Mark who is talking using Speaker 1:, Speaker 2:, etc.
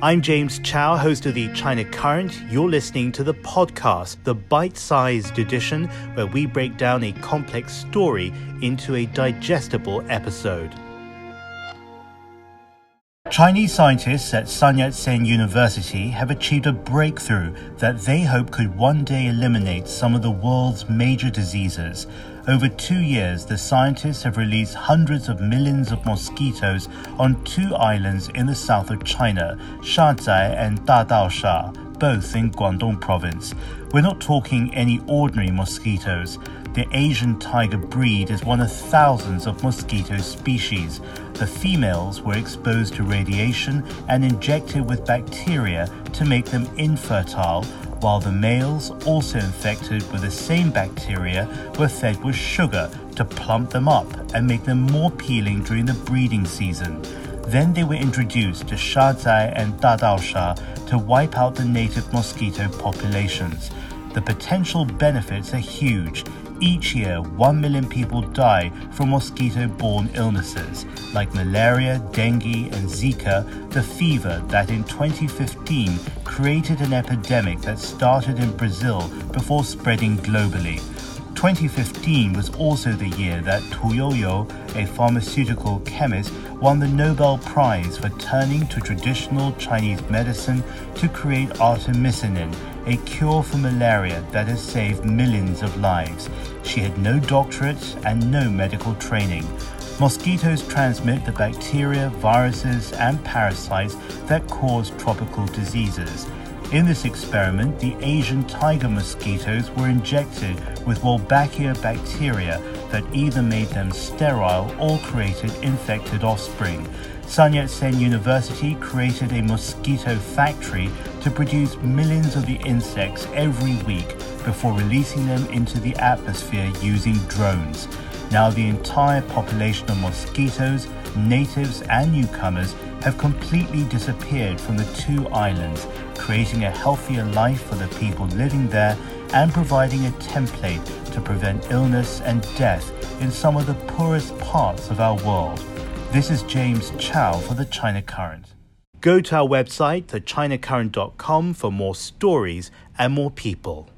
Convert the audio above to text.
Speaker 1: I'm James Chau, host of the China Current. You're listening to the podcast, the bite sized edition, where we break down a complex story into a digestible episode. Chinese scientists at Sun Yat sen University have achieved a breakthrough that they hope could one day eliminate some of the world's major diseases. Over two years, the scientists have released hundreds of millions of mosquitoes on two islands in the south of China, Shazai and Dadaosha, both in Guangdong province. We're not talking any ordinary mosquitoes. The Asian tiger breed is one of thousands of mosquito species. The females were exposed to radiation and injected with bacteria to make them infertile, while the males, also infected with the same bacteria, were fed with sugar to plump them up and make them more appealing during the breeding season. Then they were introduced to Shazai and Dadaosha to wipe out the native mosquito populations. The potential benefits are huge. Each year, 1 million people die from mosquito borne illnesses like malaria, dengue, and Zika, the fever that in 2015 created an epidemic that started in Brazil before spreading globally. 2015 was also the year that Tu Youyou, a pharmaceutical chemist, won the Nobel Prize for turning to traditional Chinese medicine to create artemisinin, a cure for malaria that has saved millions of lives. She had no doctorate and no medical training. Mosquitoes transmit the bacteria, viruses, and parasites that cause tropical diseases. In this experiment, the Asian tiger mosquitoes were injected with Wolbachia bacteria that either made them sterile or created infected offspring. Sun Yat sen University created a mosquito factory to produce millions of the insects every week before releasing them into the atmosphere using drones. Now, the entire population of mosquitoes, natives, and newcomers have completely disappeared from the two islands, creating a healthier life for the people living there and providing a template to prevent illness and death in some of the poorest parts of our world. This is James Chau for the China Current. Go to our website, thechinacurrent.com, for more stories and more people.